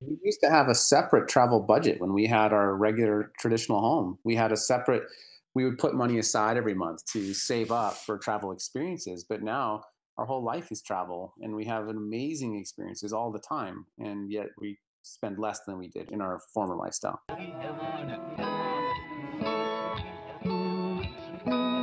We used to have a separate travel budget when we had our regular traditional home. We had a separate we would put money aside every month to save up for travel experiences, but now our whole life is travel and we have amazing experiences all the time and yet we spend less than we did in our former lifestyle.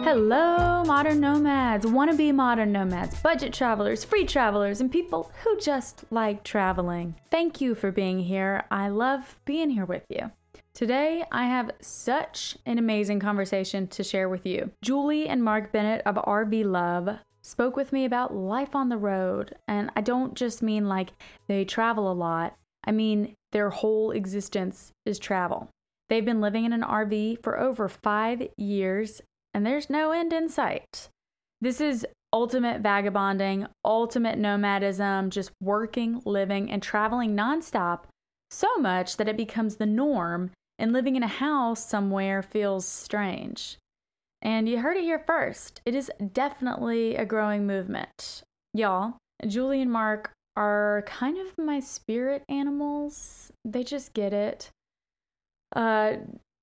Hello, modern nomads, wannabe modern nomads, budget travelers, free travelers, and people who just like traveling. Thank you for being here. I love being here with you. Today, I have such an amazing conversation to share with you. Julie and Mark Bennett of RV Love spoke with me about life on the road, and I don't just mean like they travel a lot, I mean their whole existence is travel. They've been living in an RV for over five years and there's no end in sight. This is ultimate vagabonding, ultimate nomadism, just working, living, and traveling nonstop so much that it becomes the norm, and living in a house somewhere feels strange. And you heard it here first. It is definitely a growing movement. Y'all, Julie and Mark are kind of my spirit animals. They just get it. Uh,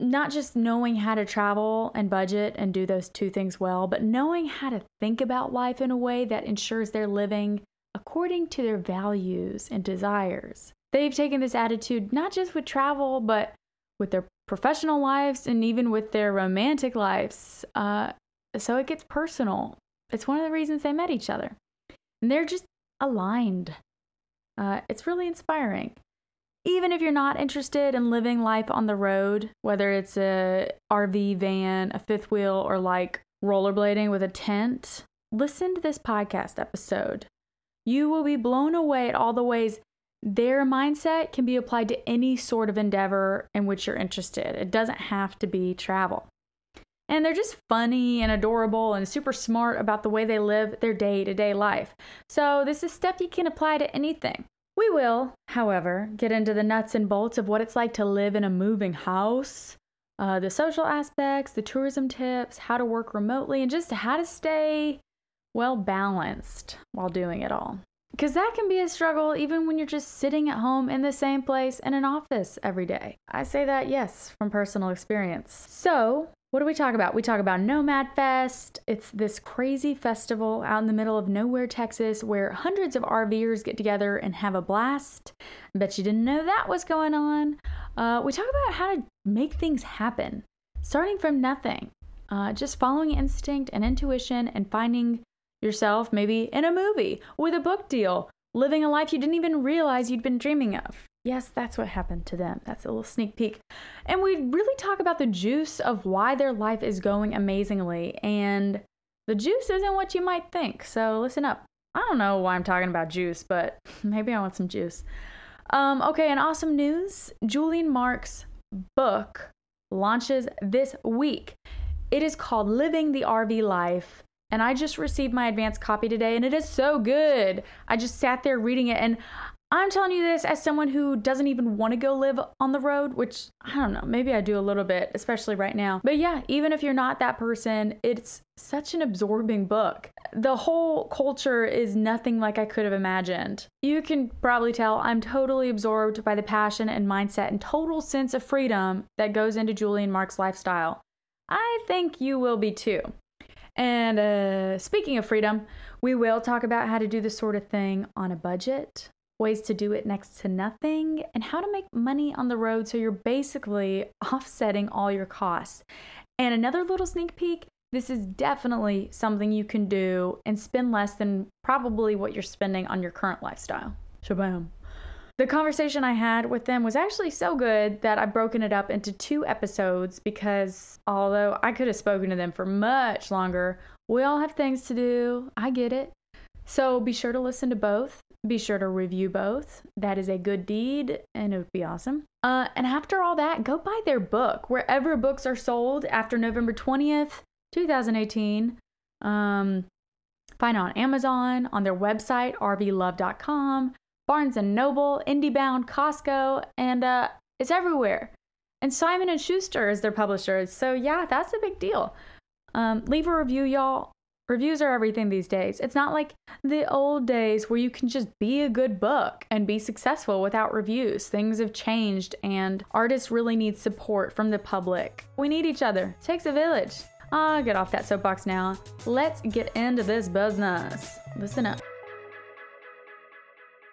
not just knowing how to travel and budget and do those two things well, but knowing how to think about life in a way that ensures they're living according to their values and desires. They've taken this attitude not just with travel, but with their professional lives and even with their romantic lives. Uh, so it gets personal. It's one of the reasons they met each other. And they're just aligned. Uh, it's really inspiring even if you're not interested in living life on the road, whether it's a RV van, a fifth wheel, or like rollerblading with a tent, listen to this podcast episode. You will be blown away at all the ways their mindset can be applied to any sort of endeavor in which you're interested. It doesn't have to be travel. And they're just funny and adorable and super smart about the way they live their day to day life. So, this is stuff you can apply to anything. We will, however, get into the nuts and bolts of what it's like to live in a moving house, uh, the social aspects, the tourism tips, how to work remotely, and just how to stay well balanced while doing it all. Because that can be a struggle even when you're just sitting at home in the same place in an office every day. I say that, yes, from personal experience. So, what do we talk about? We talk about Nomad Fest. It's this crazy festival out in the middle of nowhere, Texas, where hundreds of RVers get together and have a blast. I bet you didn't know that was going on. Uh, we talk about how to make things happen, starting from nothing, uh, just following instinct and intuition and finding yourself maybe in a movie with a book deal, living a life you didn't even realize you'd been dreaming of. Yes, that's what happened to them. That's a little sneak peek. And we really talk about the juice of why their life is going amazingly. And the juice isn't what you might think. So listen up. I don't know why I'm talking about juice, but maybe I want some juice. Um, okay, and awesome news Julie and Mark's book launches this week. It is called Living the RV Life. And I just received my advanced copy today, and it is so good. I just sat there reading it, and I'm telling you this as someone who doesn't even want to go live on the road, which I don't know, maybe I do a little bit, especially right now. But yeah, even if you're not that person, it's such an absorbing book. The whole culture is nothing like I could have imagined. You can probably tell I'm totally absorbed by the passion and mindset and total sense of freedom that goes into Julie and Mark's lifestyle. I think you will be too. And uh, speaking of freedom, we will talk about how to do this sort of thing on a budget ways to do it next to nothing, and how to make money on the road so you're basically offsetting all your costs. And another little sneak peek this is definitely something you can do and spend less than probably what you're spending on your current lifestyle. Shabam. The conversation I had with them was actually so good that I've broken it up into two episodes because although I could have spoken to them for much longer, we all have things to do. I get it. So be sure to listen to both. Be sure to review both. That is a good deed and it would be awesome. Uh, and after all that, go buy their book wherever books are sold after November 20th, 2018. Um, find on Amazon, on their website, rvlove.com, Barnes & Noble, IndieBound, Costco, and uh, it's everywhere. And Simon & Schuster is their publisher. So yeah, that's a big deal. Um, leave a review, y'all Reviews are everything these days. It's not like the old days where you can just be a good book and be successful without reviews. Things have changed, and artists really need support from the public. We need each other. It takes a village. Ah, get off that soapbox now. Let's get into this business. Listen up.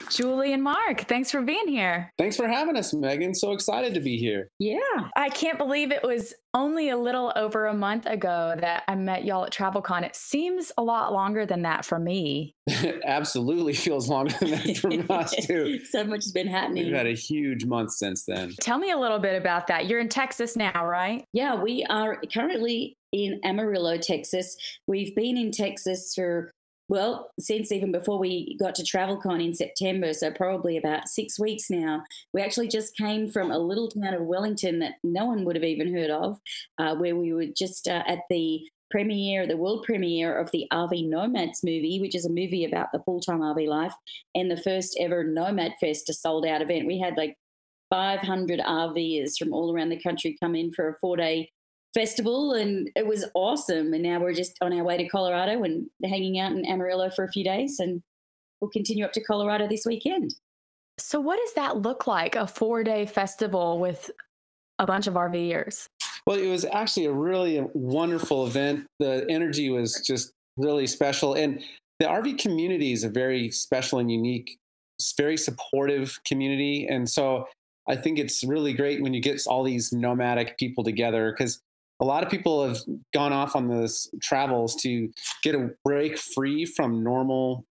Julie and Mark, thanks for being here. Thanks for having us, Megan. So excited to be here. Yeah. I can't believe it was only a little over a month ago that I met y'all at TravelCon. It seems a lot longer than that for me. Absolutely feels longer than that for us, too. so much has been happening. We've had a huge month since then. Tell me a little bit about that. You're in Texas now, right? Yeah, we are currently in Amarillo, Texas. We've been in Texas for well, since even before we got to TravelCon in September, so probably about six weeks now, we actually just came from a little town of Wellington that no one would have even heard of, uh, where we were just uh, at the premiere, the world premiere of the RV Nomads movie, which is a movie about the full time RV life, and the first ever Nomad Fest, a sold out event. We had like 500 RVers from all around the country come in for a four day festival and it was awesome. And now we're just on our way to Colorado and hanging out in Amarillo for a few days and we'll continue up to Colorado this weekend. So, what does that look like? A four day festival with a bunch of RVers? Well, it was actually a really wonderful event. The energy was just really special. And the RV community is a very special and unique, very supportive community. And so I think it's really great when you get all these nomadic people together because a lot of people have gone off on this travels to get a break free from normal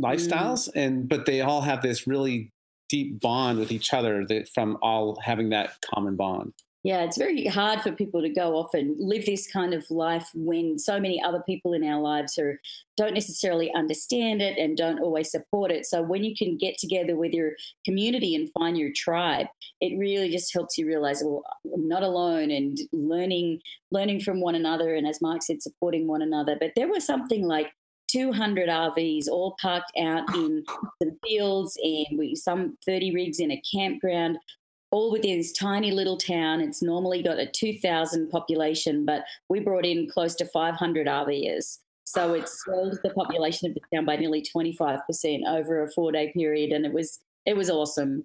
lifestyles mm. and but they all have this really deep bond with each other that from all having that common bond yeah, it's very hard for people to go off and live this kind of life when so many other people in our lives are don't necessarily understand it and don't always support it. So when you can get together with your community and find your tribe, it really just helps you realize, well, I'm not alone and learning learning from one another and as Mark said, supporting one another. But there was something like 200 RVs all parked out in some fields and we some 30 rigs in a campground all within this tiny little town. It's normally got a 2,000 population, but we brought in close to 500 RVers. So it swelled the population of the town by nearly 25% over a four day period. And it was, it was awesome.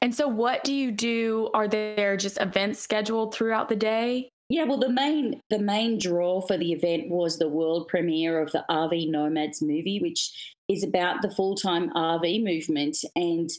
And so what do you do? Are there just events scheduled throughout the day? Yeah, well, the main the main draw for the event was the world premiere of the RV Nomads movie, which is about the full time RV movement. And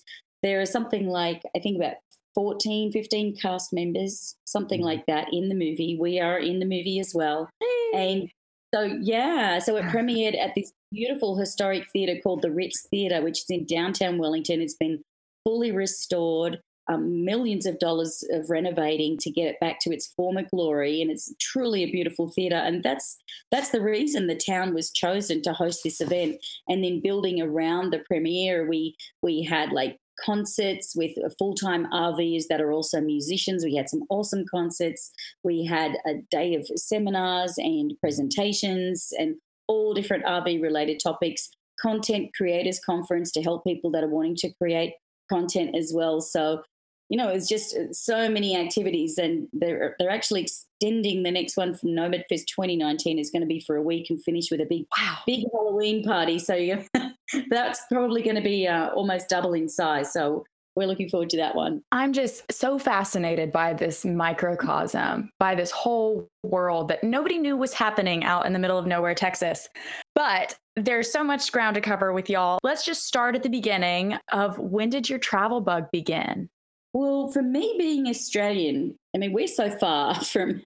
there there is something like I think about 14, 15 cast members, something mm-hmm. like that in the movie. We are in the movie as well. And so, yeah, so it premiered at this beautiful historic theatre called the Ritz Theatre, which is in downtown Wellington. It's been fully restored, um, millions of dollars of renovating to get it back to its former glory, and it's truly a beautiful theatre. And that's that's the reason the town was chosen to host this event. And then building around the premiere, we we had like concerts with full time RVs that are also musicians. We had some awesome concerts. We had a day of seminars and presentations and all different RV related topics. Content Creators Conference to help people that are wanting to create content as well. So, you know, it's just uh, so many activities, and they're they're actually extending the next one from Nomad Fest 2019 is going to be for a week and finish with a big wow. big Halloween party. So yeah, that's probably going to be uh, almost double in size. So we're looking forward to that one. I'm just so fascinated by this microcosm, by this whole world that nobody knew was happening out in the middle of nowhere, Texas. But there's so much ground to cover with y'all. Let's just start at the beginning of when did your travel bug begin? Well, for me being Australian, I mean, we're so far from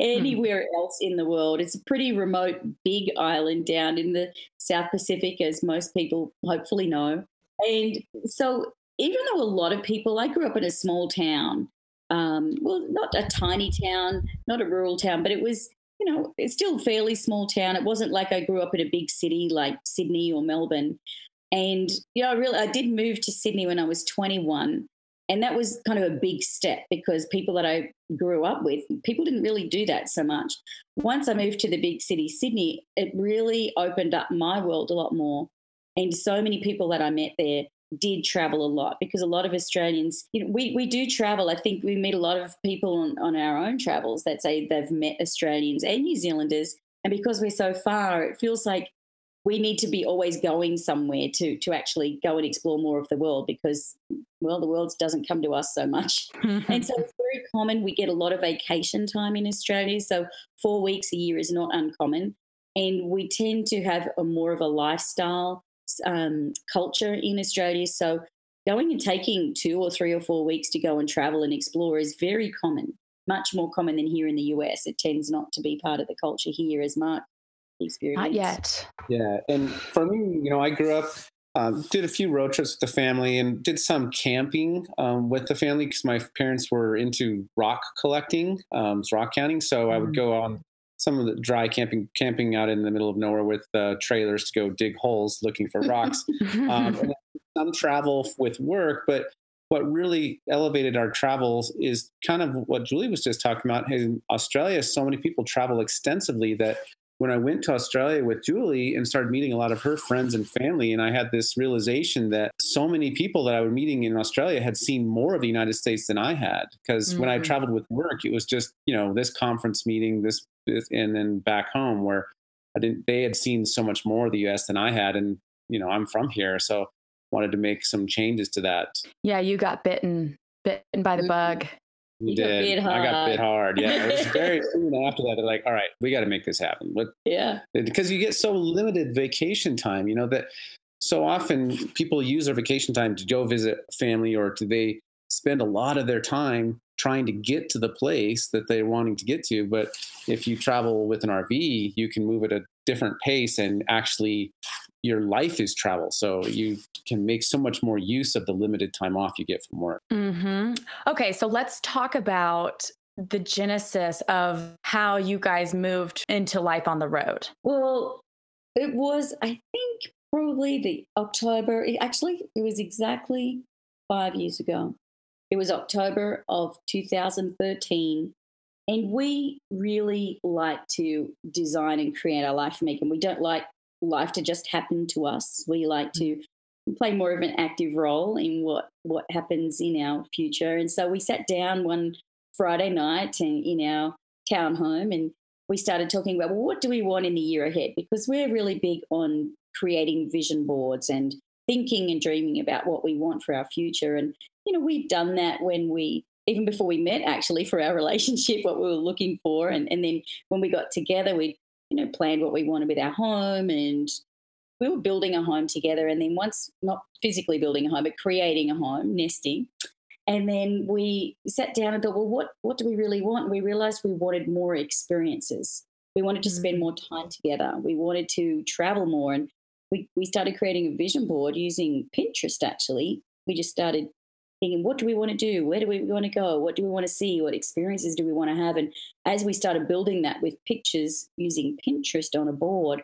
anywhere else in the world. It's a pretty remote, big island down in the South Pacific, as most people hopefully know. And so, even though a lot of people, I grew up in a small town, um, well, not a tiny town, not a rural town, but it was, you know, it's still a fairly small town. It wasn't like I grew up in a big city like Sydney or Melbourne. And, you know, I really, I did move to Sydney when I was 21 and that was kind of a big step because people that I grew up with, people didn't really do that so much. Once I moved to the big city, Sydney, it really opened up my world a lot more. And so many people that I met there did travel a lot because a lot of Australians, you know, we, we do travel. I think we meet a lot of people on, on our own travels that say they've met Australians and New Zealanders And because we're so far, it feels like we need to be always going somewhere to to actually go and explore more of the world because well the world doesn't come to us so much. And so it's very common. We get a lot of vacation time in australia so four weeks a year is not uncommon. And we tend to have a more of a lifestyle um, culture in australia. So going and taking two or three or four weeks to go and travel and explore is very common much more common than here in the us it tends not to be part of the culture here as mark experience? Not yet. Yeah, and for me, you know, I grew up, um, did a few road trips with the family, and did some camping um, with the family because my parents were into rock collecting, um, rockhounding. So mm. I would mm. go on some of the dry camping, camping out in the middle of nowhere with uh, trailers to go dig holes looking for rocks. Um, some travel with work, but what really elevated our travels is kind of what Julie was just talking about. In Australia, so many people travel extensively that when I went to Australia with Julie and started meeting a lot of her friends and family, and I had this realization that so many people that I was meeting in Australia had seen more of the United States than I had. Because mm-hmm. when I mm-hmm. traveled with work, it was just you know this conference meeting, this, this, and then back home where I didn't. They had seen so much more of the U.S. than I had, and you know I'm from here, so wanted to make some changes to that. Yeah, you got bitten bitten by the mm-hmm. bug. You did. I got bit hard. Yeah. It was very soon after that. They're like, all right, we got to make this happen. But yeah. Because you get so limited vacation time, you know, that so often people use their vacation time to go visit family or do they spend a lot of their time trying to get to the place that they're wanting to get to. But if you travel with an RV, you can move at a different pace and actually your life is travel. So you can make so much more use of the limited time off you get from work. Mm-hmm. Okay, so let's talk about the genesis of how you guys moved into life on the road. Well, it was, I think, probably the October. Actually, it was exactly five years ago. It was October of 2013. And we really like to design and create our life making. We don't like life to just happen to us. We like mm. to play more of an active role in what what happens in our future. And so we sat down one Friday night in our town home and we started talking about well, what do we want in the year ahead? Because we're really big on creating vision boards and thinking and dreaming about what we want for our future. And you know, we'd done that when we even before we met actually for our relationship, what we were looking for. And, and then when we got together, we know, planned what we wanted with our home and we were building a home together. And then once, not physically building a home, but creating a home, nesting. And then we sat down and thought, well, what, what do we really want? And we realized we wanted more experiences. We wanted to spend mm. more time together. We wanted to travel more. And we, we started creating a vision board using Pinterest, actually. We just started thinking, what do we want to do? Where do we want to go? What do we want to see? What experiences do we want to have? And as we started building that with pictures using Pinterest on a board,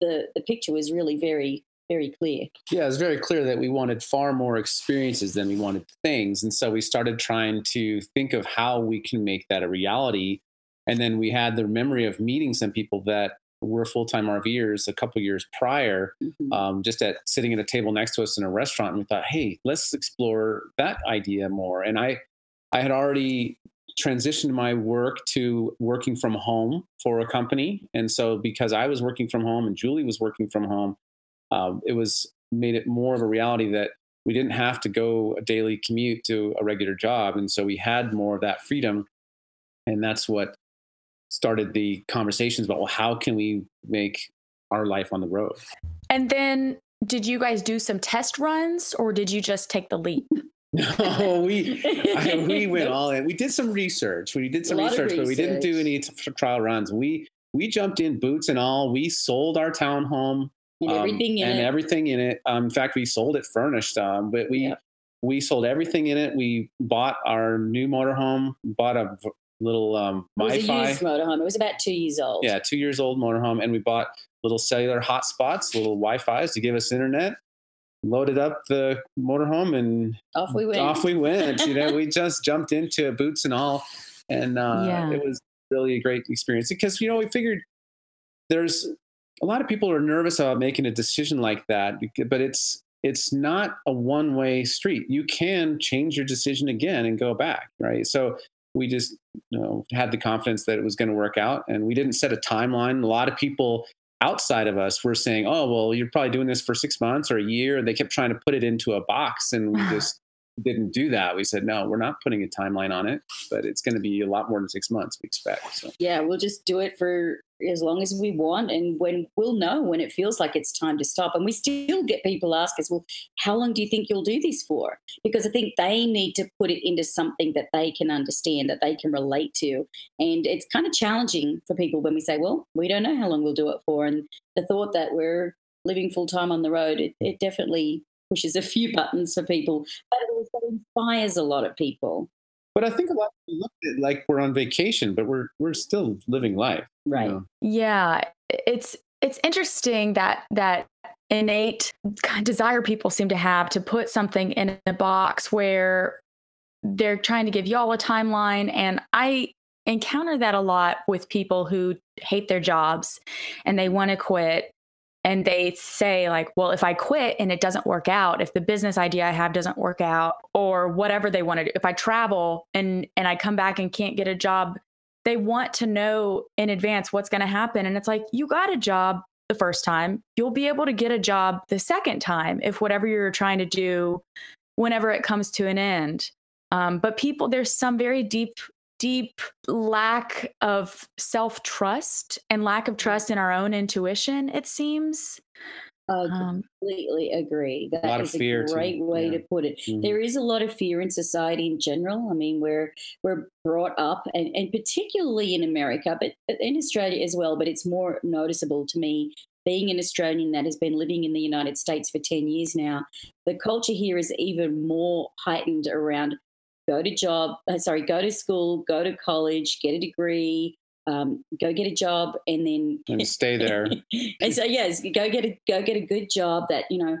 the, the picture was really very, very clear. Yeah, it was very clear that we wanted far more experiences than we wanted things. And so we started trying to think of how we can make that a reality. And then we had the memory of meeting some people that were full-time RVers a couple years prior, mm-hmm. um, just at sitting at a table next to us in a restaurant, and we thought, hey, let's explore that idea more. And I, I had already transitioned my work to working from home for a company, and so because I was working from home and Julie was working from home, um, it was made it more of a reality that we didn't have to go a daily commute to a regular job, and so we had more of that freedom, and that's what started the conversations about well how can we make our life on the road? And then did you guys do some test runs or did you just take the leap? No we I, we went all in. We did some research. We did some research, research, but we didn't do any t- trial runs. We we jumped in boots and all. We sold our townhome and um, everything in and it. everything in it. Um, in fact we sold it furnished um, but we yeah. we sold everything in it. We bought our new motorhome bought a little um, it was a used motorhome. It was about two years old. Yeah, two years old motorhome, and we bought little cellular hotspots, little Wi-Fi's to give us internet. Loaded up the motorhome and off we went. Off we went. you know, we just jumped into boots and all, and uh, yeah. it was really a great experience because you know we figured there's a lot of people are nervous about making a decision like that, but it's it's not a one way street. You can change your decision again and go back, right? So we just you know had the confidence that it was going to work out and we didn't set a timeline a lot of people outside of us were saying oh well you're probably doing this for six months or a year and they kept trying to put it into a box and we just didn't do that. We said, no, we're not putting a timeline on it, but it's going to be a lot more than six months, we expect. So, yeah, we'll just do it for as long as we want. And when we'll know when it feels like it's time to stop. And we still get people ask us, well, how long do you think you'll do this for? Because I think they need to put it into something that they can understand, that they can relate to. And it's kind of challenging for people when we say, well, we don't know how long we'll do it for. And the thought that we're living full time on the road, it, it definitely pushes a few buttons for people, but it also inspires a lot of people. But I think a lot of people look at it like we're on vacation, but we're we're still living life. Right. You know? Yeah. It's it's interesting that that innate desire people seem to have to put something in a box where they're trying to give y'all a timeline. And I encounter that a lot with people who hate their jobs and they want to quit and they say like well if i quit and it doesn't work out if the business idea i have doesn't work out or whatever they want to do if i travel and and i come back and can't get a job they want to know in advance what's going to happen. And it's like you got a job the first time. You'll be able to get a job the second time if whatever you're trying to do whenever it comes to an end. Um, but people there's some very deep deep lack of self trust and lack of trust in our own intuition, it seems. I um, completely agree. That a is a great too. way yeah. to put it. Mm-hmm. There is a lot of fear in society in general. I mean, we're we're brought up, and, and particularly in America, but in Australia as well. But it's more noticeable to me being an Australian that has been living in the United States for 10 years now, the culture here is even more heightened around go to job, uh, sorry, go to school, go to college, get a degree, um, go get a job, and then and stay there. and so yes, go get a go get a good job that you know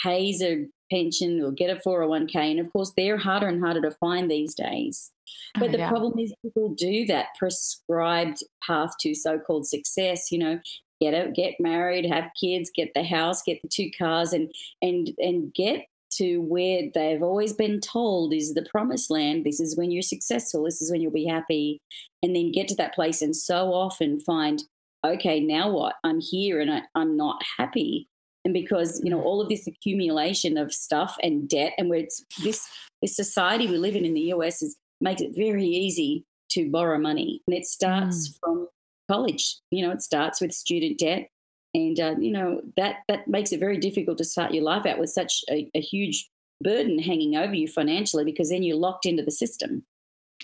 pays a pension or get a 401k and of course they're harder and harder to find these days but oh, the yeah. problem is people do that prescribed path to so-called success you know get a, get married have kids get the house get the two cars and and and get to where they've always been told is the promised land. This is when you're successful. This is when you'll be happy. And then get to that place and so often find, okay, now what? I'm here and I, I'm not happy. And because, you know, all of this accumulation of stuff and debt and where it's this this society we live in in the US is makes it very easy to borrow money. And it starts mm. from college. You know, it starts with student debt and uh, you know that that makes it very difficult to start your life out with such a, a huge burden hanging over you financially because then you're locked into the system.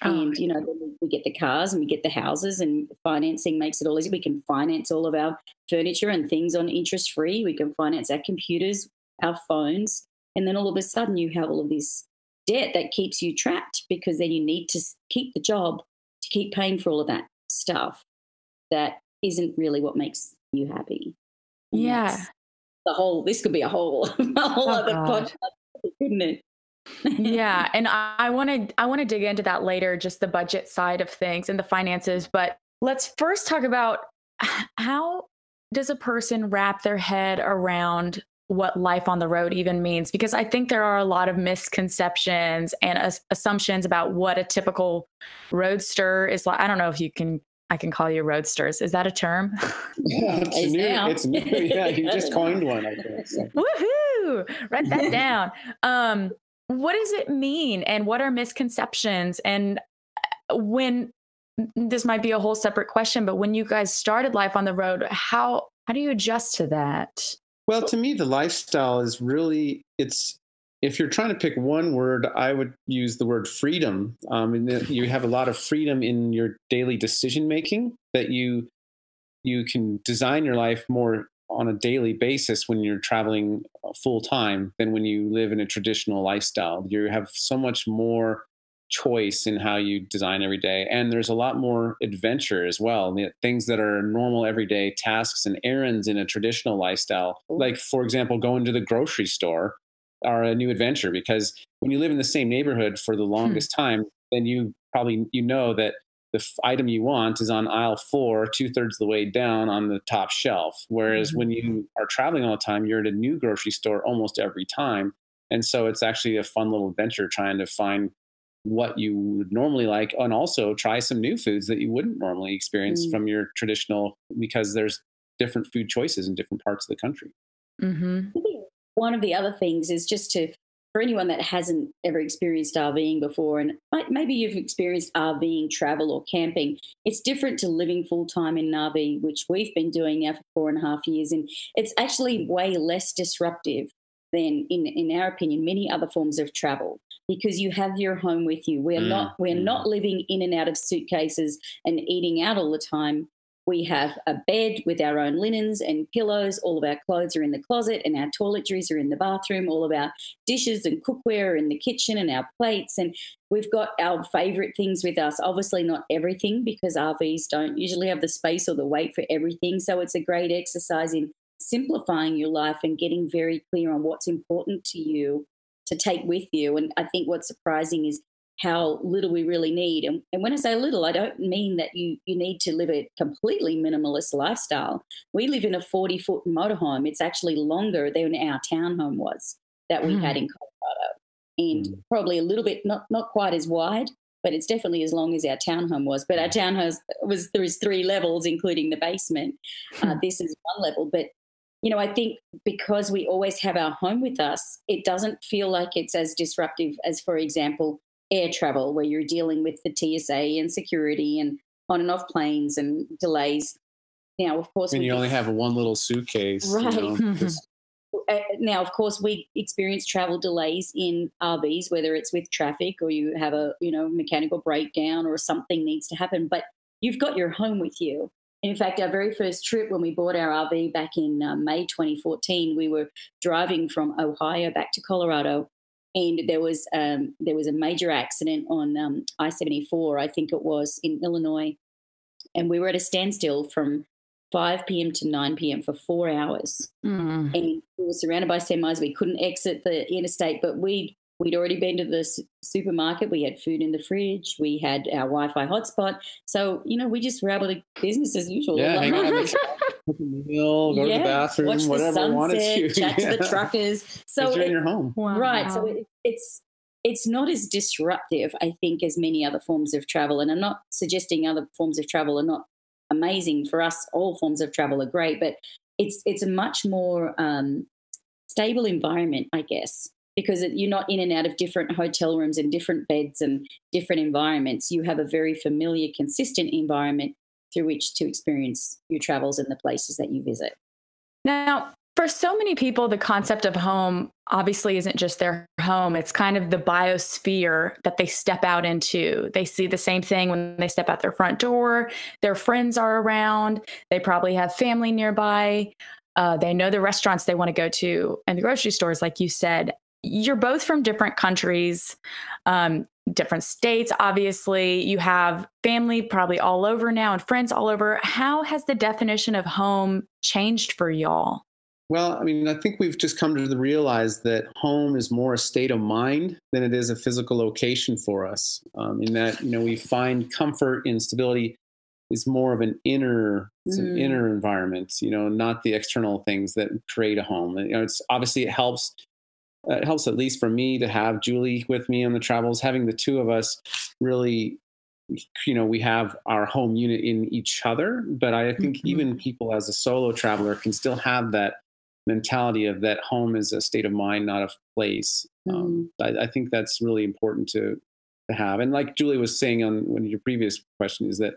Oh. And you know we get the cars and we get the houses and financing makes it all easy. We can finance all of our furniture and things on interest free. We can finance our computers, our phones, and then all of a sudden you have all of this debt that keeps you trapped because then you need to keep the job to keep paying for all of that stuff that isn't really what makes you happy. Yeah. The whole, this could be a whole, a whole oh, other God. podcast, couldn't it? yeah, and I want to I want to dig into that later, just the budget side of things and the finances. But let's first talk about how does a person wrap their head around what life on the road even means? Because I think there are a lot of misconceptions and as- assumptions about what a typical roadster is like. I don't know if you can I can call you roadsters. Is that a term? Yeah, it's, new. Now. It's new. Yeah, you just coined one. I guess. Woohoo! Write that down. Um, what does it mean, and what are misconceptions? And uh, when this might be a whole separate question, but when you guys started life on the road, how how do you adjust to that? Well, to me, the lifestyle is really it's if you're trying to pick one word, I would use the word freedom. Um, and you have a lot of freedom in your daily decision making that you you can design your life more on a daily basis when you're traveling full time than when you live in a traditional lifestyle. You have so much more choice in how you design every day, and there's a lot more adventure as well. Things that are normal everyday tasks and errands in a traditional lifestyle, like for example, going to the grocery store are a new adventure because when you live in the same neighborhood for the hmm. longest hmm. time, then you probably you know that the f- item you want is on aisle four, two thirds of the way down on the top shelf. Whereas mm-hmm. when you are traveling all the time, you're at a new grocery store almost every time, and so it's actually a fun little adventure trying to find what you would normally like and also try some new foods that you wouldn't normally experience mm. from your traditional because there's different food choices in different parts of the country mm-hmm. One of the other things is just to for anyone that hasn't ever experienced RVing before, and maybe you've experienced RVing travel or camping, it's different to living full time in an RV, which we've been doing now for four and a half years. And it's actually way less disruptive than, in, in our opinion, many other forms of travel because you have your home with you. We're mm. not we're mm. not living in and out of suitcases and eating out all the time. We have a bed with our own linens and pillows. All of our clothes are in the closet, and our toiletries are in the bathroom. All of our dishes and cookware are in the kitchen, and our plates. And we've got our favorite things with us. Obviously, not everything because RVs don't usually have the space or the weight for everything. So it's a great exercise in simplifying your life and getting very clear on what's important to you to take with you. And I think what's surprising is how little we really need. And, and, when I say little, I don't mean that you you need to live a completely minimalist lifestyle. We live in a 40 foot motorhome. It's actually longer than our townhome was that we mm. had in Colorado. And mm. probably a little bit not not quite as wide, but it's definitely as long as our townhome was. But our townhouse was there is three levels, including the basement. Uh, this is one level, but you know, I think because we always have our home with us, it doesn't feel like it's as disruptive as, for example, air travel, where you're dealing with the TSA and security and on and off planes and delays. Now, of course, and you only have one little suitcase, right? You know, uh, now, of course, we experience travel delays in RVs, whether it's with traffic or you have a you know mechanical breakdown or something needs to happen. But you've got your home with you. In fact, our very first trip when we bought our RV back in uh, May 2014, we were driving from Ohio back to Colorado, and there was um, there was a major accident on um, I seventy four, I think it was in Illinois, and we were at a standstill from five p.m. to nine p.m. for four hours, mm. and we were surrounded by semis. We couldn't exit the interstate, but we we'd already been to the supermarket. We had food in the fridge. We had our Wi-Fi hotspot. So you know, we just were able to business as usual. Yeah, hang on, meal, go yeah, to the bathroom, watch whatever the sunset, wanted to. Chat yeah. to the truckers. So you're in your home, wow. right? So it, it's it's not as disruptive, I think, as many other forms of travel. And I'm not suggesting other forms of travel are not amazing. For us, all forms of travel are great, but it's it's a much more um, stable environment, I guess because you're not in and out of different hotel rooms and different beds and different environments. You have a very familiar, consistent environment through which to experience your travels and the places that you visit. Now, for so many people, the concept of home obviously isn't just their home. It's kind of the biosphere that they step out into. They see the same thing when they step out their front door. Their friends are around. They probably have family nearby. Uh, they know the restaurants they want to go to and the grocery stores, like you said you're both from different countries, um, different states, obviously. You have family probably all over now and friends all over. How has the definition of home changed for y'all? Well, I mean, I think we've just come to realize that home is more a state of mind than it is a physical location for us. Um, in that, you know, we find comfort and stability is more of an inner, mm. an inner environment. You know, not the external things that create a home. You know, it's obviously it helps it helps at least for me to have Julie with me on the travels. Having the two of us really, you know, we have our home unit in each other. But I think mm-hmm. even people as a solo traveler can still have that mentality of that home is a state of mind, not a place. Um, mm-hmm. Um, I, I, think that's really important to to have. And like Julie was saying on one of your previous question, is that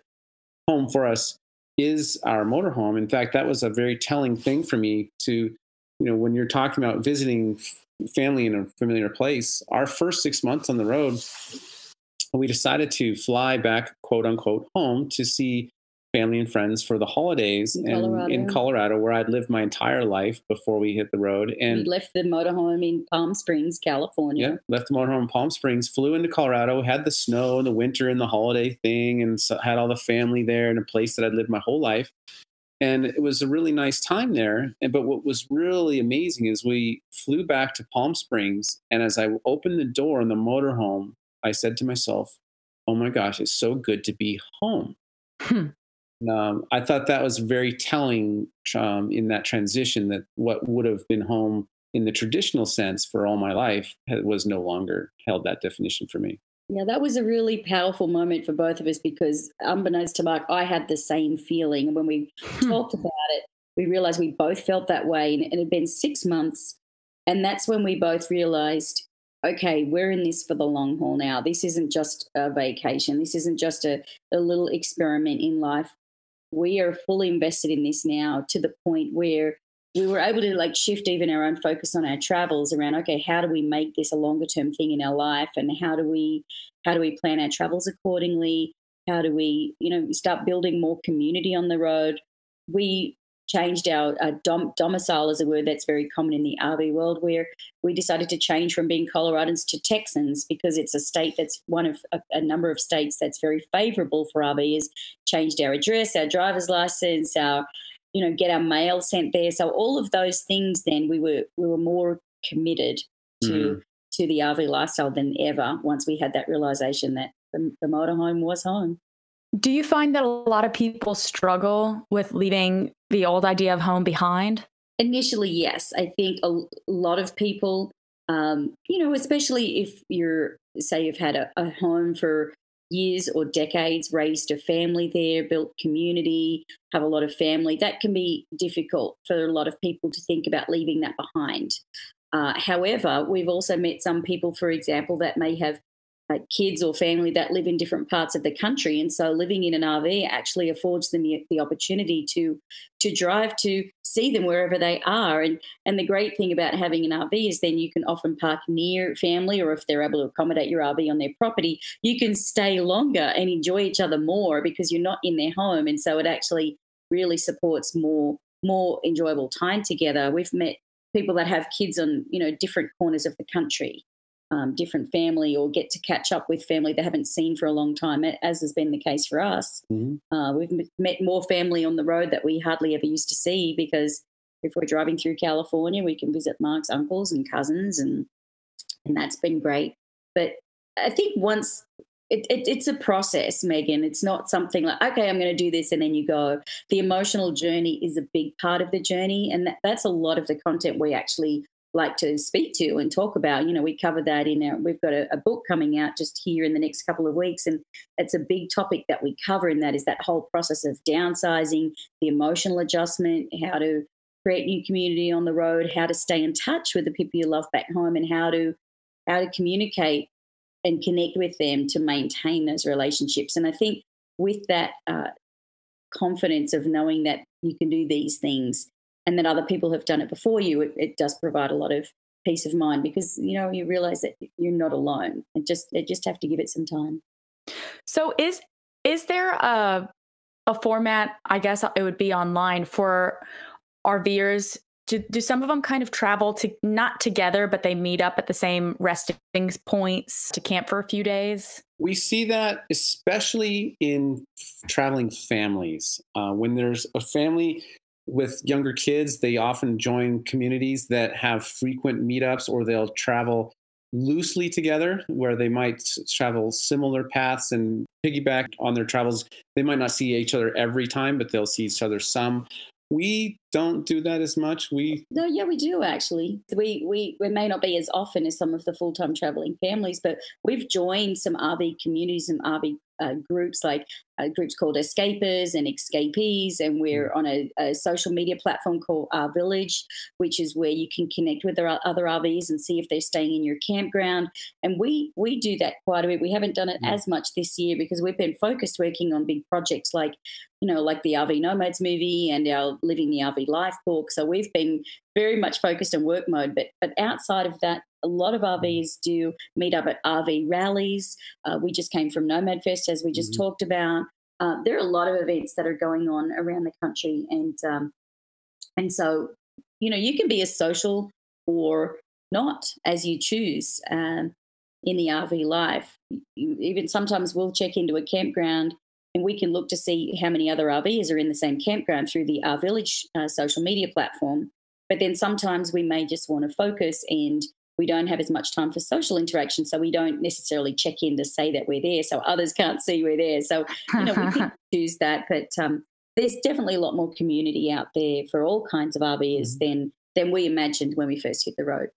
home for us is our motorhome. In fact, that was a very telling thing for me to, you know, when you're talking about visiting family in a familiar place. Our first six months on the road, we decided to fly back, quote unquote, home to see family and friends for the holidays in Colorado, in Colorado where I'd lived my entire life before we hit the road. And we left the motorhome in Palm Springs, California. Yeah, left the motorhome in Palm Springs, flew into Colorado, had the snow and the winter and the holiday thing, and so had all the family there in a place that I'd lived my whole life and it was a really nice time there. And, but what was really amazing is we flew back to Palm Springs, and as I opened the door in the motorhome, I said to myself, "Oh my gosh, it's so good to be home." Hmm. Um, I thought that was very telling um, in that transition that what would have been home in the traditional sense for all my life was no longer held that definition for me. Yeah, that was a really powerful moment for both of us because, unbeknownst to Mark, I had the same feeling. And when we hmm. talked about it, we realized we both felt that way. And it had been six months. And that's when we both realized okay, we're in this for the long haul now. This isn't just a vacation, this isn't just a, a little experiment in life. We are fully invested in this now to the point where we were able to like shift even our own focus on our travels around okay how do we make this a longer term thing in our life and how do we how do we plan our travels accordingly how do we you know start building more community on the road we changed our uh, dom- domicile is a word that's very common in the RV world, where we decided to change from being Coloradans to Texans because it's a state that's one of a, a number of states that's very favorable for RVs. Changed our address, our driver's license, our you know get our mail sent there. So all of those things, then we were we were more committed to mm. to the RV lifestyle than ever once we had that realization that the, the motorhome was home. Do you find that a lot of people struggle with leaving the old idea of home behind? Initially, yes. I think a lot of people, um, you know, especially if you're, say, you've had a, a home for years or decades, raised a family there, built community, have a lot of family, that can be difficult for a lot of people to think about leaving that behind. Uh, however, we've also met some people, for example, that may have kids or family that live in different parts of the country, and so living in an RV actually affords them the opportunity to to drive to see them wherever they are. And and the great thing about having an RV is then you can often park near family, or if they're able to accommodate your RV on their property, you can stay longer and enjoy each other more because you're not in their home, and so it actually really supports more more enjoyable time together. We've met people that have kids on you know different corners of the country um, different family or get to catch up with family they haven't seen for a long time, as has been the case for us. Mm-hmm. Uh, we've met more family on the road that we hardly ever used to see because if we're driving through California, we can visit Mark's uncles and cousins, and and that's been great. But I think once it, it, it's a process, Megan. It's not something like, okay, I'm going to do this and then you go. The emotional journey is a big part of the journey. And that, that's a lot of the content we actually like to speak to and talk about. You know, we cover that in our, we've got a, a, book coming out just here in the next couple of weeks. And it's a big topic that we cover, in that is that whole process of downsizing, the emotional adjustment, how to create new community on the road, how to stay in touch with the people you love back home, and how to how to communicate and connect with them to maintain those relationships. And I think with that uh, confidence of knowing that you can do these things and that other people have done it before you, it, it does provide a lot of peace of mind because you know you realize that you're not alone. And just you just have to give it some time. So is is there a a format i guess it would be online for rvers do, do some of them kind of travel to not together but they meet up at the same resting points to camp for a few days? We see that especially in traveling families. Uh, when there's a family with younger kids, they often join communities that have frequent meetups or they'll travel loosely together where they might travel similar paths and piggyback on their travels. They might not see each other every time, but they'll see each other some. We don't do that as much. We no, yeah, we do actually. We we we may not be as often as some of the full time traveling families, but we've joined some RV communities and RV uh, groups like uh, groups called Escapers and Escapees, and we're mm. on a, a, social media platform called RVillage, which is where you can connect with other RVs and see if they're staying in your campground. And we we do that quite a bit. We haven't done it mm. as much this year because we've been focused working on big projects like you know like the RV Nomads movie and our Living the RV Life book. So we've been very much focused on work mode. But but outside of that, a lot of RVs do meet up at RV rallies. Uh, we just came from Nomad Fest, as we just mm-hmm. talked about. Uh, there are a lot of events that are going on around the country, and um, and so you know you can be as social or not as you choose um, in the RV life. You, even sometimes we'll check into a campground and we can look to see how many other RVs are in the same campground through the RVillage uh, social media platform. But then sometimes we may just want to focus and we don't have as much time for social interaction. So we don't necessarily check in to say that we're there so others can't see we're there. So, you know, we can choose that. But um, there's definitely a lot more community out there for all kinds of RVers mm-hmm. than, than we imagined when we first hit the road.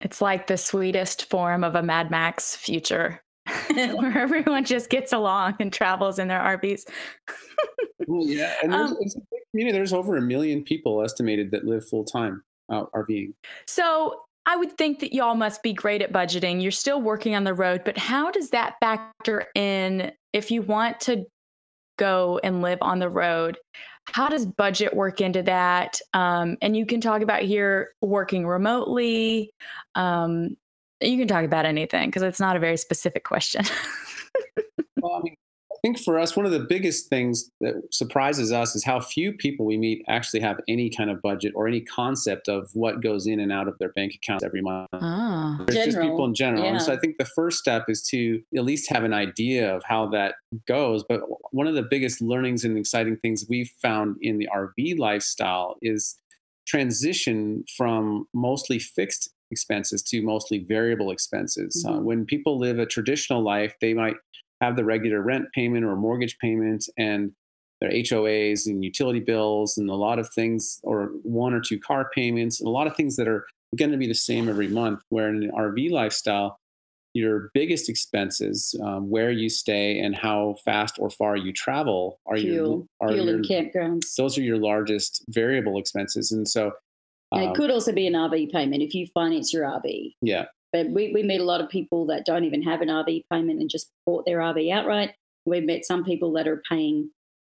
It's like the sweetest form of a Mad Max future. where everyone just gets along and travels in their RVs. well, yeah, and there's, um, it's a big community. There's over a million people estimated that live full time out RVing. So I would think that y'all must be great at budgeting. You're still working on the road, but how does that factor in if you want to go and live on the road? How does budget work into that? Um, and you can talk about here working remotely. Um, you can talk about anything because it's not a very specific question. well, I think for us, one of the biggest things that surprises us is how few people we meet actually have any kind of budget or any concept of what goes in and out of their bank accounts every month. Ah. There's general, just people in general. Yeah. And so I think the first step is to at least have an idea of how that goes. But one of the biggest learnings and exciting things we've found in the RV lifestyle is transition from mostly fixed expenses to mostly variable expenses. Uh, mm-hmm. Uh, when people live a traditional life, they might have the regular rent payment or mortgage payment and their HOAs and utility bills and a lot of things, or one or two car payments, and a lot of things that are going to be the same every month. Where in an RV lifestyle, your biggest expenses, um, where you stay and how fast or far you travel, are fuel, your are fuel your, and campgrounds. Those are your largest variable expenses, and so. And it could also be an RV payment if you finance your RV. Yeah. But we, we meet a lot of people that don't even have an RV payment and just bought their RV outright. We've met some people that are paying,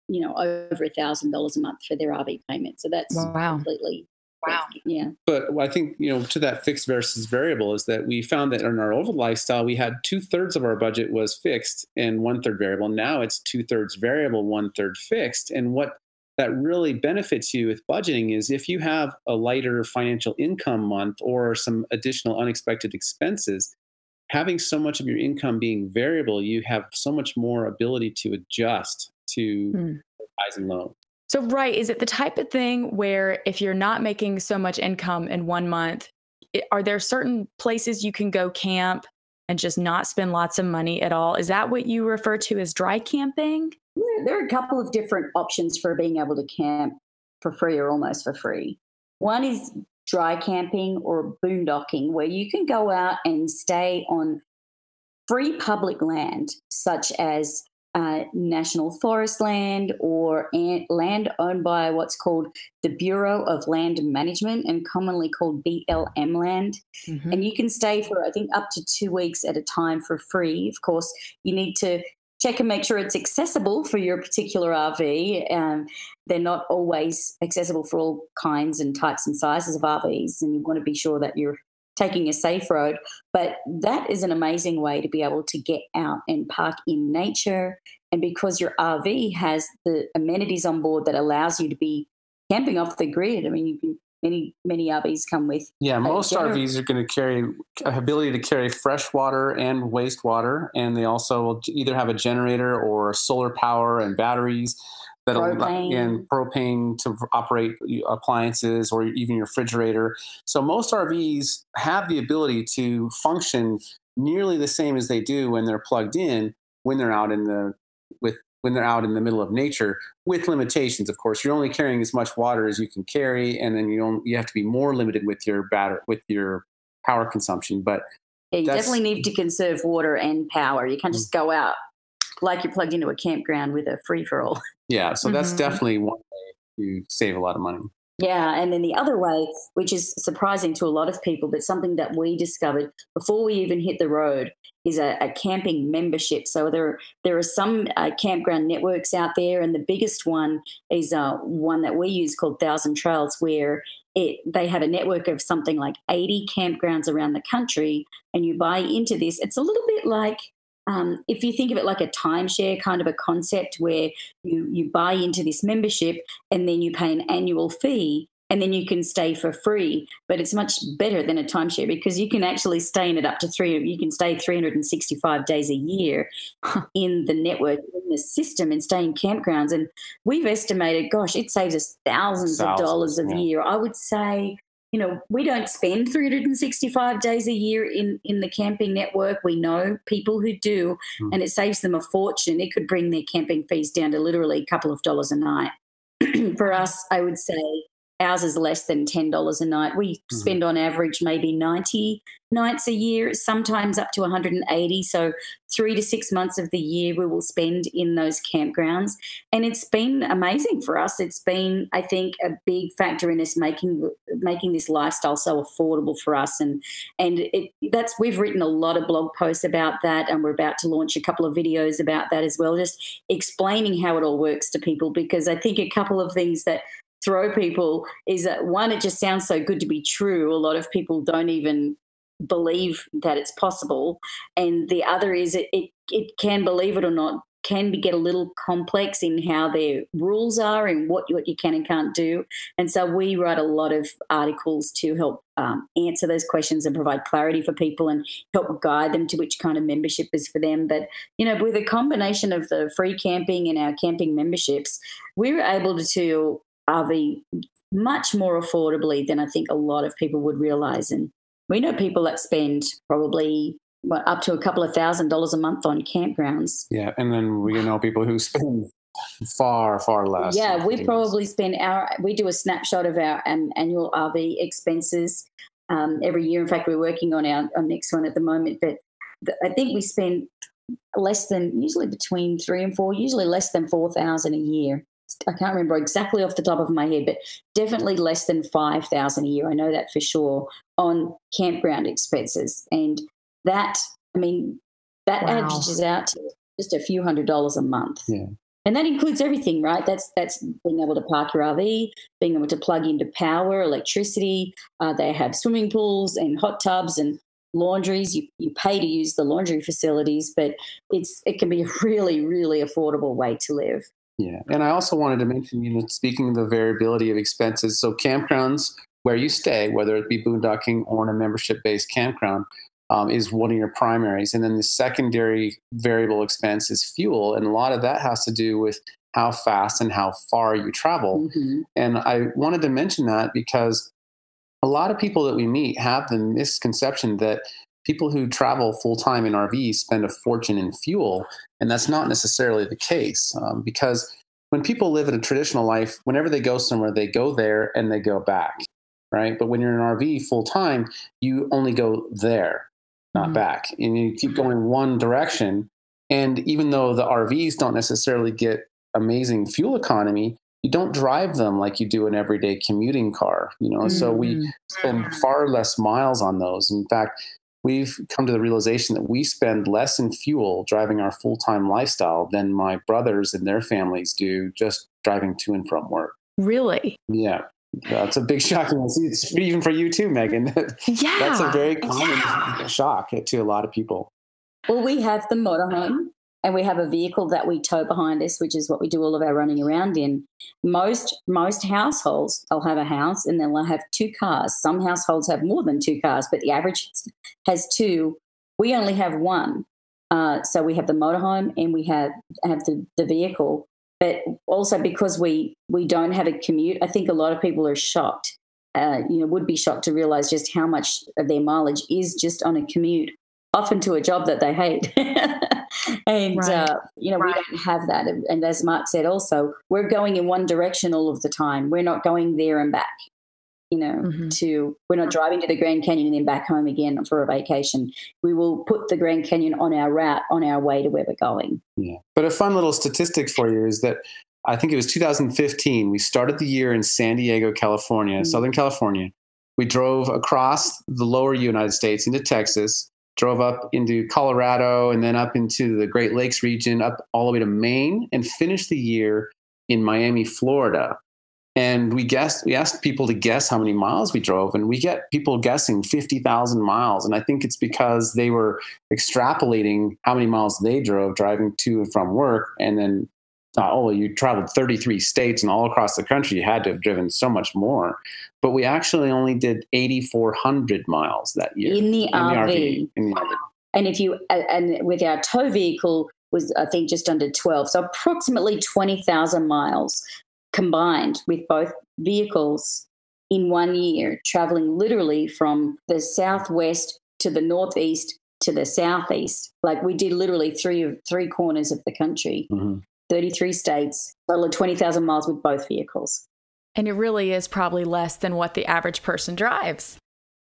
you know, over a thousand dollars a month for their RV payment. So that's wow. completely Wow. Yeah. But I think, you know, to that fixed versus variable is that we found that in our old lifestyle, we had two thirds of our budget was fixed and one third variable. Now it's two thirds variable, one third fixed. And what that really benefits you with budgeting is if you have a lighter financial income month or some additional unexpected expenses, having so much of your income being variable, you have so much more ability to adjust to mm. highs and lows. So, right, is it the type of thing where if you're not making so much income in one month, are there certain places you can go camp and just not spend lots of money at all? Is that what you refer to as dry camping? There are a couple of different options for being able to camp for free or almost for free. One is dry camping or boondocking, where you can go out and stay on free public land, such as uh, national forest land or land owned by what's called the Bureau of Land Management and commonly called BLM land. Mm-hmm. And you can stay for, I think, up to two weeks at a time for free. Of course, you need to check and make sure it's accessible for your particular RV. Um, they're not always accessible for all kinds and types and sizes of RVs, and you want to be sure that you're taking a safe road. But that is an amazing way to be able to get out and park in nature. And because your RV has the amenities on board that allows you to be camping off the grid, I mean, you can many many RVs come with. Yeah, most gener- RVs are going to carry ability to carry fresh water and wastewater, and they also will either have a generator or solar power and batteries that propane. and propane to operate appliances or even your refrigerator. So most RVs have the ability to function nearly the same as they do when they're plugged in when they're out in the when they're out in the middle of nature with limitations of course. You're only carrying as much water as you can carry and then you don't you have to be more limited with your batter with your power consumption but yeah, you definitely need to conserve water and power. You can't just go out like you're plugged into a campground with a free for all. Yeah so that's mm-hmm. definitely one way to save a lot of money yeah, and then the other way, which is surprising to a lot of people, but something that we discovered before we even hit the road, is a, a camping membership. So there there are some uh, campground networks out there, and the biggest one is uh, one that we use called Thousand Trails, where it, they have a network of something like 80 campgrounds around the country, and you buy into this. It's a little bit like um, if you think of it like a timeshare kind of a concept where you you buy into this membership and then you pay an annual fee and then you can stay for free. But it's much better than a timeshare because you can actually stay in it up to three. You can stay 365 days a year in the network, in the system, and stay in campgrounds. And we've estimated, gosh, it saves us thousands, thousands of dollars a yeah. year. I would say you know, we don't spend 365 days a year in, in the camping network. We know people who do, mm. and it saves them a fortune. It could bring their camping fees down to literally a couple of dollars a night. For us, I would say ours is less than $10 a night. We mm-hmm. spend on average maybe 90 nights a year, sometimes up to 180. So, three to six months of the year we will spend in those campgrounds. And it's been amazing for us. It's been, I think, a big factor in us making making this lifestyle so affordable for us. And and it, that's we've written a lot of blog posts about that, and we're about to launch a couple of videos about that as well, just explaining how it all works to people. Because I think a couple of things that throw people is that one, it just sounds so good to be true. A lot of people don't even believe that it's possible. And the other is it, it, it can, believe it or not, can be, get a little complex in how their rules are and what, what you can and can't do. And so we write a lot of articles to help um, answer those questions and provide clarity for people and help guide them to which kind of membership is for them. But, you know, with a combination of the free camping and our camping memberships, we're able to RV much more affordably than I think a lot of people would realize. And we know people that spend probably what, up to a couple of thousand dollars a month on campgrounds. Yeah, and then we know people who spend far far less. Yeah, we probably spend our we do a snapshot of our um, annual RV expenses um, every year. In fact, we're working on our, our next one at the moment, but I think we spend less than usually between three and four, usually less than four thousand a year I can't remember exactly off the top of my head, but definitely less than 5,000 a year. I know that for sure on campground expenses. And that, I mean, that wow. averages out to just a few hundred dollars a month. Yeah. And that includes everything, right? That's that's being able to park your RV, being able to plug into power, electricity. Uh, they have swimming pools and hot tubs and laundries. You, you pay to use the laundry facilities, but it's it can be a really really affordable way to live. Yeah. And I also wanted to mention, you know, speaking of the variability of expenses, so campgrounds where you stay, whether it be boondocking or in a membership based campground, um, is one of your primaries. And then the secondary variable expense is fuel. And a lot of that has to do with how fast and how far you travel. Mm-hmm. And I wanted to mention that because a lot of people that we meet have the misconception that people who travel full time in RVs spend a fortune in fuel, and that's not necessarily the case um, because when people live in a traditional life, whenever they go somewhere, they go there and they go back, right? But when you're in an RV full time, you only go there, not mm-hmm. back, and you keep going one direction. And even though the RVs don't necessarily get amazing fuel economy, you don't drive them like you do an everyday commuting car, you know. Mm-hmm. So we mm-hmm. spend far less miles on those. In fact, we've come to the realization that we spend less in fuel driving our full time lifestyle than my brothers and their families do just driving to and from work. Really? Yeah. That's a big shock. It's even for you too, Megan. Yeah. That's a very common yeah. shock to a lot of people. Well, we have the motorhome and we have a vehicle that we tow behind us, which is what we do all of our running around in. Most most households, they'll have a house and then they'll have two cars. Some households have more than two cars, but the average has two. We only have one. Uh, so we have the motorhome and we have have the, the vehicle. But also because we we don't have a commute, I think a lot of people are shocked. Uh, you know, would be shocked to realize just how much of their mileage is just on a commute, often to a job that they hate. and right. uh, you know right. we don't have that and as marc said also we're going in one direction all of the time we're not going there and back you know mm-hmm. to we're not driving to the grand canyon and then back home again for a vacation we will put the grand canyon on our route on our way to where we're going yeah but a fun little statistic for you is that i think it was 2015 we started the year in san diego california mm-hmm. southern california we drove across the lower united states into texas drove up into Colorado and then up into the Great Lakes region, up all the way to Maine, and finished the year in Miami, Florida. And we guessed, we asked people to guess how many miles we drove, and we get people guessing 50,000 miles. And I think it's because they were extrapolating how many miles they drove driving to and from work, and then thought, oh, you traveled 33 states and all across the country. You had to have driven so much more. But we actually only did 8,400 miles that year in the, in RV. the RV. In the RV. And if you and with our tow vehicle was I think just under 12, so approximately 20,000 miles combined with both vehicles in one year, traveling literally from the southwest to the northeast to the southeast. Like we did literally three three corners of the country. Mm-hmm. 33 states, total of 20,000 miles with both vehicles. And it really is probably less than what the average person drives.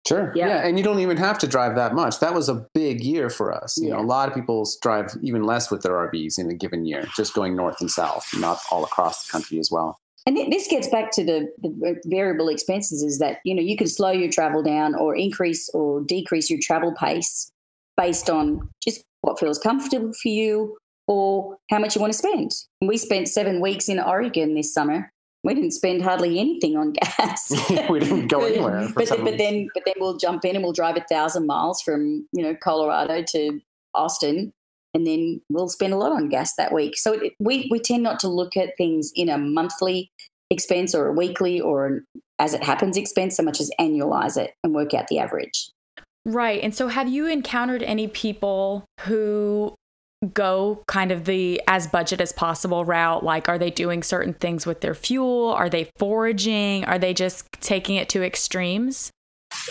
Sure. Yeah. yeah. And you don't even have to drive that much. That was a big year for us. You yeah. know, a lot of people drive even less with their RVs in a given year, just going north and south, not all across the country as well. And this gets back to the, the variable expenses is that, you know, you can slow your travel down or increase or decrease your travel pace based on just what feels comfortable for you or how much you want to spend. we spent seven weeks in Oregon this summer we didn't spend hardly anything on gas. we didn't go anywhere. but, but then, but then we'll jump in and we'll drive a thousand miles from you know Colorado to Austin, and then we'll spend a lot on gas that week. So it, we we tend not to look at things in a monthly expense or a weekly or as it happens expense so much as annualize it and work out the average. Right. And so have you encountered any people who go kind of the as budget as possible route? Like, are they doing certain things with their fuel? Are they foraging? Are they just taking it to extremes?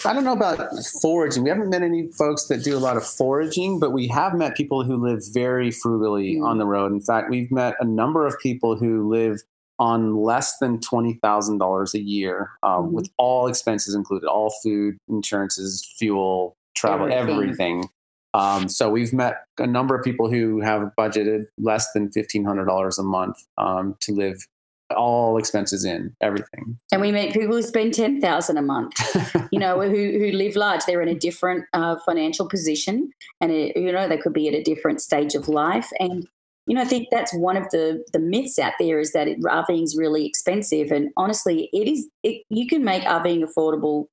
I don't know about foraging. We haven't met any folks that do a lot of foraging, but we have met people who live very frugally mm. on the road. In fact, we've met a number of people who live on less than $20,000 a year um, mm. with all expenses included, all food, insurances, fuel, travel, everything. everything. Um, so we've met a number of people who have budgeted less than fifteen hundred dollars a month um, to live all expenses in everything. And we meet people who spend ten thousand a month. you know, who who live large. They're in a different uh, financial position, and it, you know they could be at a different stage of life. And you know, I think that's one of the the myths out there is that it, RVing is really expensive. And honestly, it is. It, you can make RVing affordable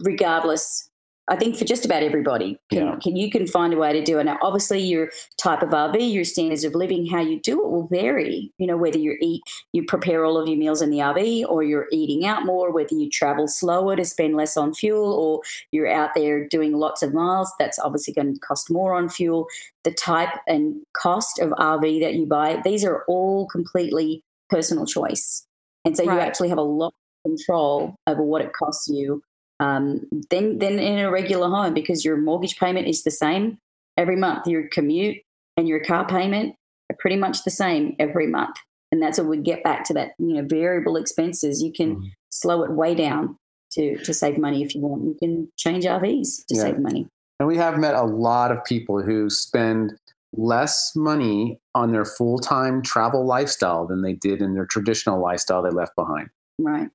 regardless I think for just about everybody, can, yeah. can you can find a way to do it. Now, obviously, your type of RV, your standards of living, how you do it will vary. You know, whether you eat, you prepare all of your meals in the RV, or you're eating out more, whether you travel slower to spend less on fuel, or you're out there doing lots of miles. That's obviously going to cost more on fuel. The type and cost of RV that you buy, these are all completely personal choice, and so right. you actually have a lot of control over what it costs you um, than than in a regular home because your mortgage payment is the same every month. Your commute and your car payment are pretty much the same every month, and that's what we get back to that. You know, variable expenses. You can mm. slow it way down to to save money if you want. You can change RVs to yeah. save money. And we have met a lot of people who spend less money on their full time travel lifestyle than they did in their traditional lifestyle they left behind. Right.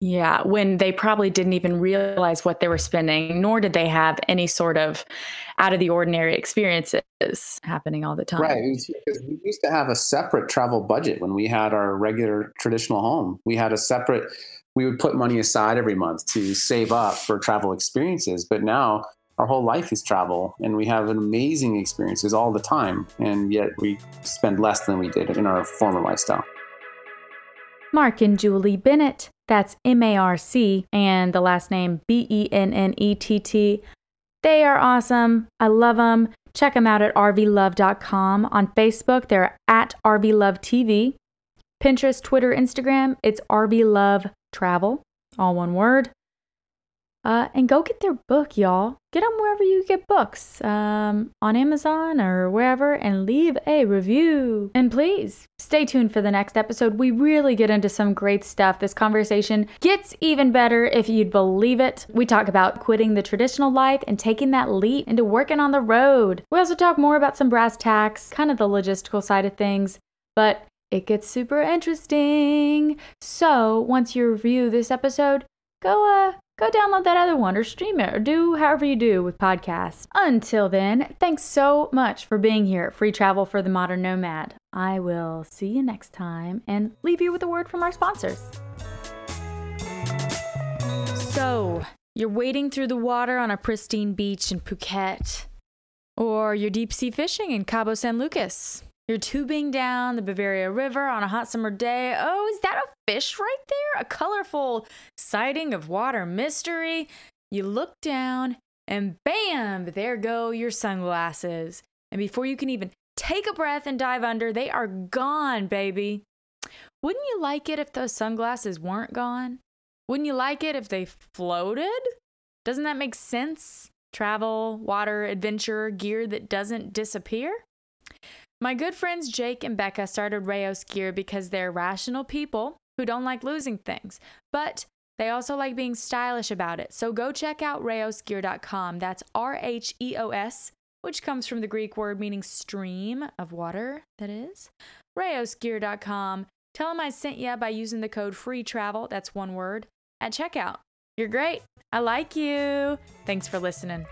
Yeah, when they probably didn't even realize what they were spending, nor did they have any sort of out of the ordinary experiences happening all the time. Right. Because we used to have a separate travel budget when we had our regular traditional home. We had a separate, we would put money aside every month to save up for travel experiences. But now our whole life is travel and we have amazing experiences all the time. And yet we spend less than we did in our former lifestyle. Marc and Julie Bennett. That's M A R C and the last name B E N N E T T. They are awesome. I love them. Check them out at rvlove.com. On Facebook, they're at rvlovetv. Pinterest, Twitter, Instagram, it's rvlovetravel, all one word. Uh, and go get their book, y'all. Get them wherever you get books, um, on Amazon or wherever, and leave a review. And please stay tuned for the next episode. We really get into some great stuff. This conversation gets even better if you'd believe it. We talk about quitting the traditional life and taking that leap into working on the road. We also talk more about some brass tacks, kind of the logistical side of things, but it gets super interesting. So once you review this episode, go uh go download that other one or stream it or do however you do with podcasts. Until then, thanks so much for being here at Free Travel for the Modern Nomad. I will see you next time and leave you with a word from our sponsors. So, you're wading through the water on a pristine beach in Phuket, or you're deep sea fishing in Cabo San Lucas. You're tubing down the Bavaria River on a hot summer day. Oh, is that a fish right there? A colorful sighting of water mystery. You look down and bam, there go your sunglasses. And before you can even take a breath and dive under, they are gone, baby. Wouldn't you like it if those sunglasses weren't gone? Wouldn't you like it if they floated? Doesn't that make sense? Travel, water, adventure, gear that doesn't disappear? My good friends Jake and Becca started Rheos Gear because they're rational people who don't like losing things, but they also like being stylish about it. So go check out rheosgear.com. That's R H E O S, which comes from the Greek word meaning stream of water, that is. rheosgear.com. Tell them I sent you by using the code free travel, that's one word, at checkout. You're great. I like you. Thanks for listening.